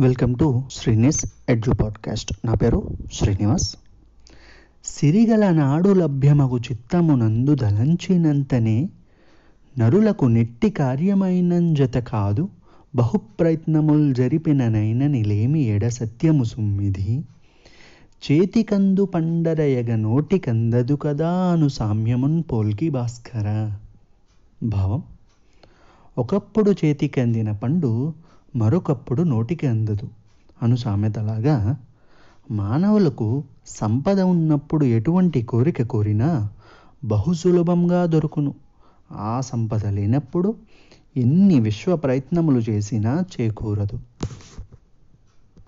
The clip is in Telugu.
Welcome to Srini's edge podcast. నా పేరు శ్రీనివాస్. సిరిగల నాడు లభ్యమగు చిత్తమునందు దలంచినంతనే నరులకు నెట్టి కార్యమైనంజత కాదు బహుప్రయత్నముల్ జరిపిననైన నిలేమి ఎడ సత్యము సుమ్మిది. చేతికందు పండరయగ నోటికందదు కదా అను సామ్యమున్ పోల్కి భాస్కర. భావం? ఒకప్పుడు చేతికందిన పండు మరొకప్పుడు నోటికి అందదు. అను సామెతలాగా మానవులకు సంపద ఉన్నప్పుడు ఎటువంటి కోరిక కోరినా బహు సులభంగా దొరుకును. ఆ సంపద లేనప్పుడు ఎన్ని విశ్వ ప్రయత్నములు చేసినా చేకూరదు.